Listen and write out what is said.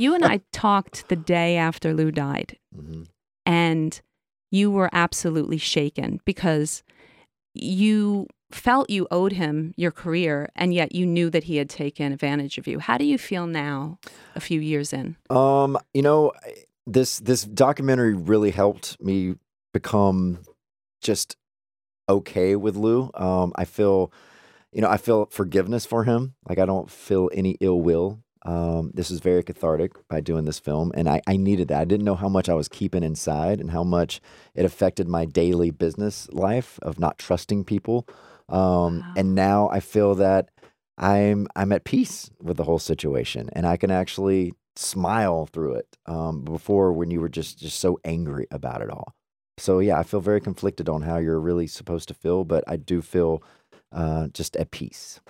You and I talked the day after Lou died, Mhm. and you were absolutely shaken because you felt you owed him your career, and yet you knew that he had taken advantage of you. How do you feel now, a few years in? Um, you know, this this documentary really helped me become just okay with Lou. Um, I feel, you know, I feel forgiveness for him. Like I don't feel any ill will. Um, this is very cathartic by doing this film, and I, I needed that. I didn't know how much I was keeping inside and how much it affected my daily business life of not trusting people. Um, Wow. and now I feel that I'm I'm at peace with the whole situation, and I can actually smile through it. Um, before, when you were just just so angry about it all. So yeah, I feel very conflicted on how you're really supposed to feel, but I do feel uh, just at peace.